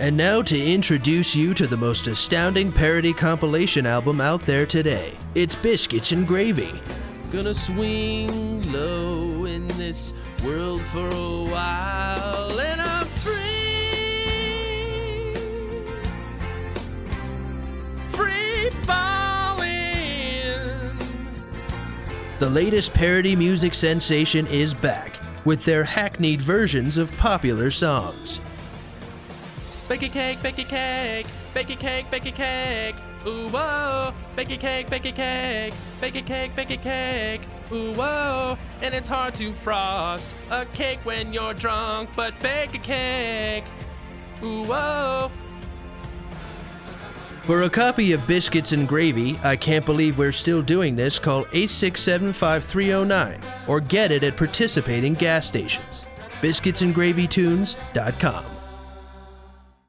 And now to introduce you to the most astounding parody compilation album out there today. It's Biscuits and Gravy. Gonna swing low in this world for a while, and I'm free. Free falling. The latest parody music sensation is back with their hackneyed versions of popular songs. Bake a cake, bake a cake, bake a cake, bake a cake. Ooh whoa, bake a cake, bake a cake, bake a cake, bake a cake. Ooh whoa, and it's hard to frost a cake when you're drunk, but bake a cake. Ooh whoa. For a copy of Biscuits and Gravy, I Can't Believe We're Still Doing This, call 867 5309 or get it at participating gas stations. BiscuitsandGravyTunes.com.